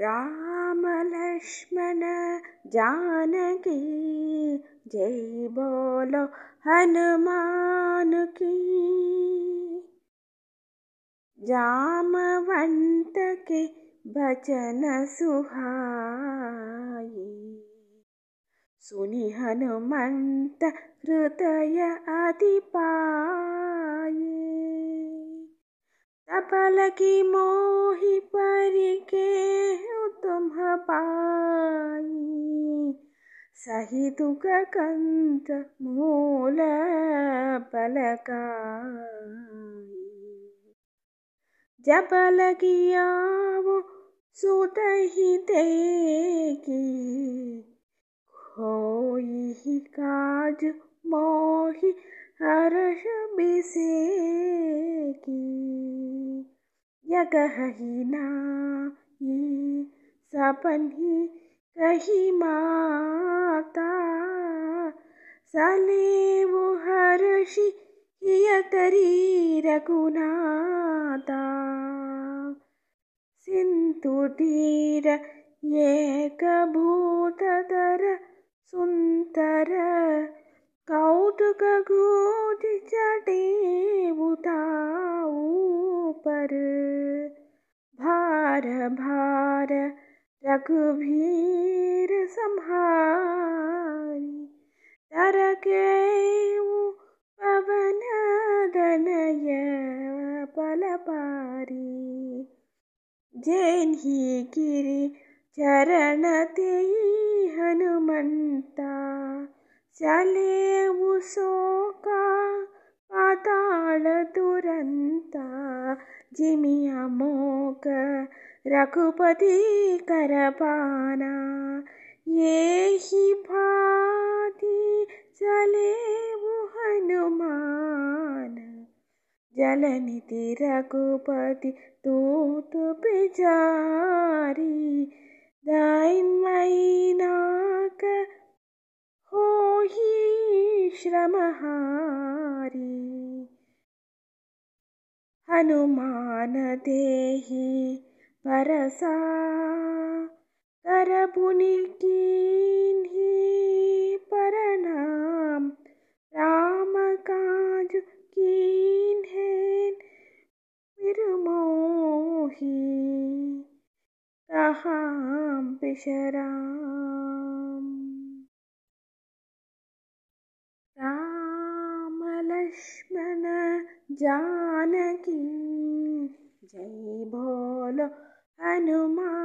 राम लक्ष्मण जानकी जय बोलो हनुमान की। बचन सुहाई। सुनि हनुमंत हृदय आदि पाए तपल की मोहि तुम पाई। सही दुख कंत मूल पलकाई। जब लगिया वो सुत ही देगी खोई काज मोहि हर्ष बिसेगी यगह ही नाई सपन ही कही माता। सले वो हर्षि हियतरी रघुनाता। सिंधु धीर ये कभूतर रघुवीर संहारी तर के पवन दनय पल पारी। जैन गिरी चरण ते हनुमंता, चले उसो का पाताल तुरंता जिमिया मोक रघुपति कर पाना ये ही भाती चले वो हनुमान। जलनिधि रघुपति दूत बिचारी दाइन मैनाक हो ही श्रमहारी हनुमान देहि परसा कर पुनि कीन्ही परनाम। राम काज कीन्हेन विरमोही। कहाँ बिशराम राम लक्ष्मण जानकी। जय बोलो। हनुमान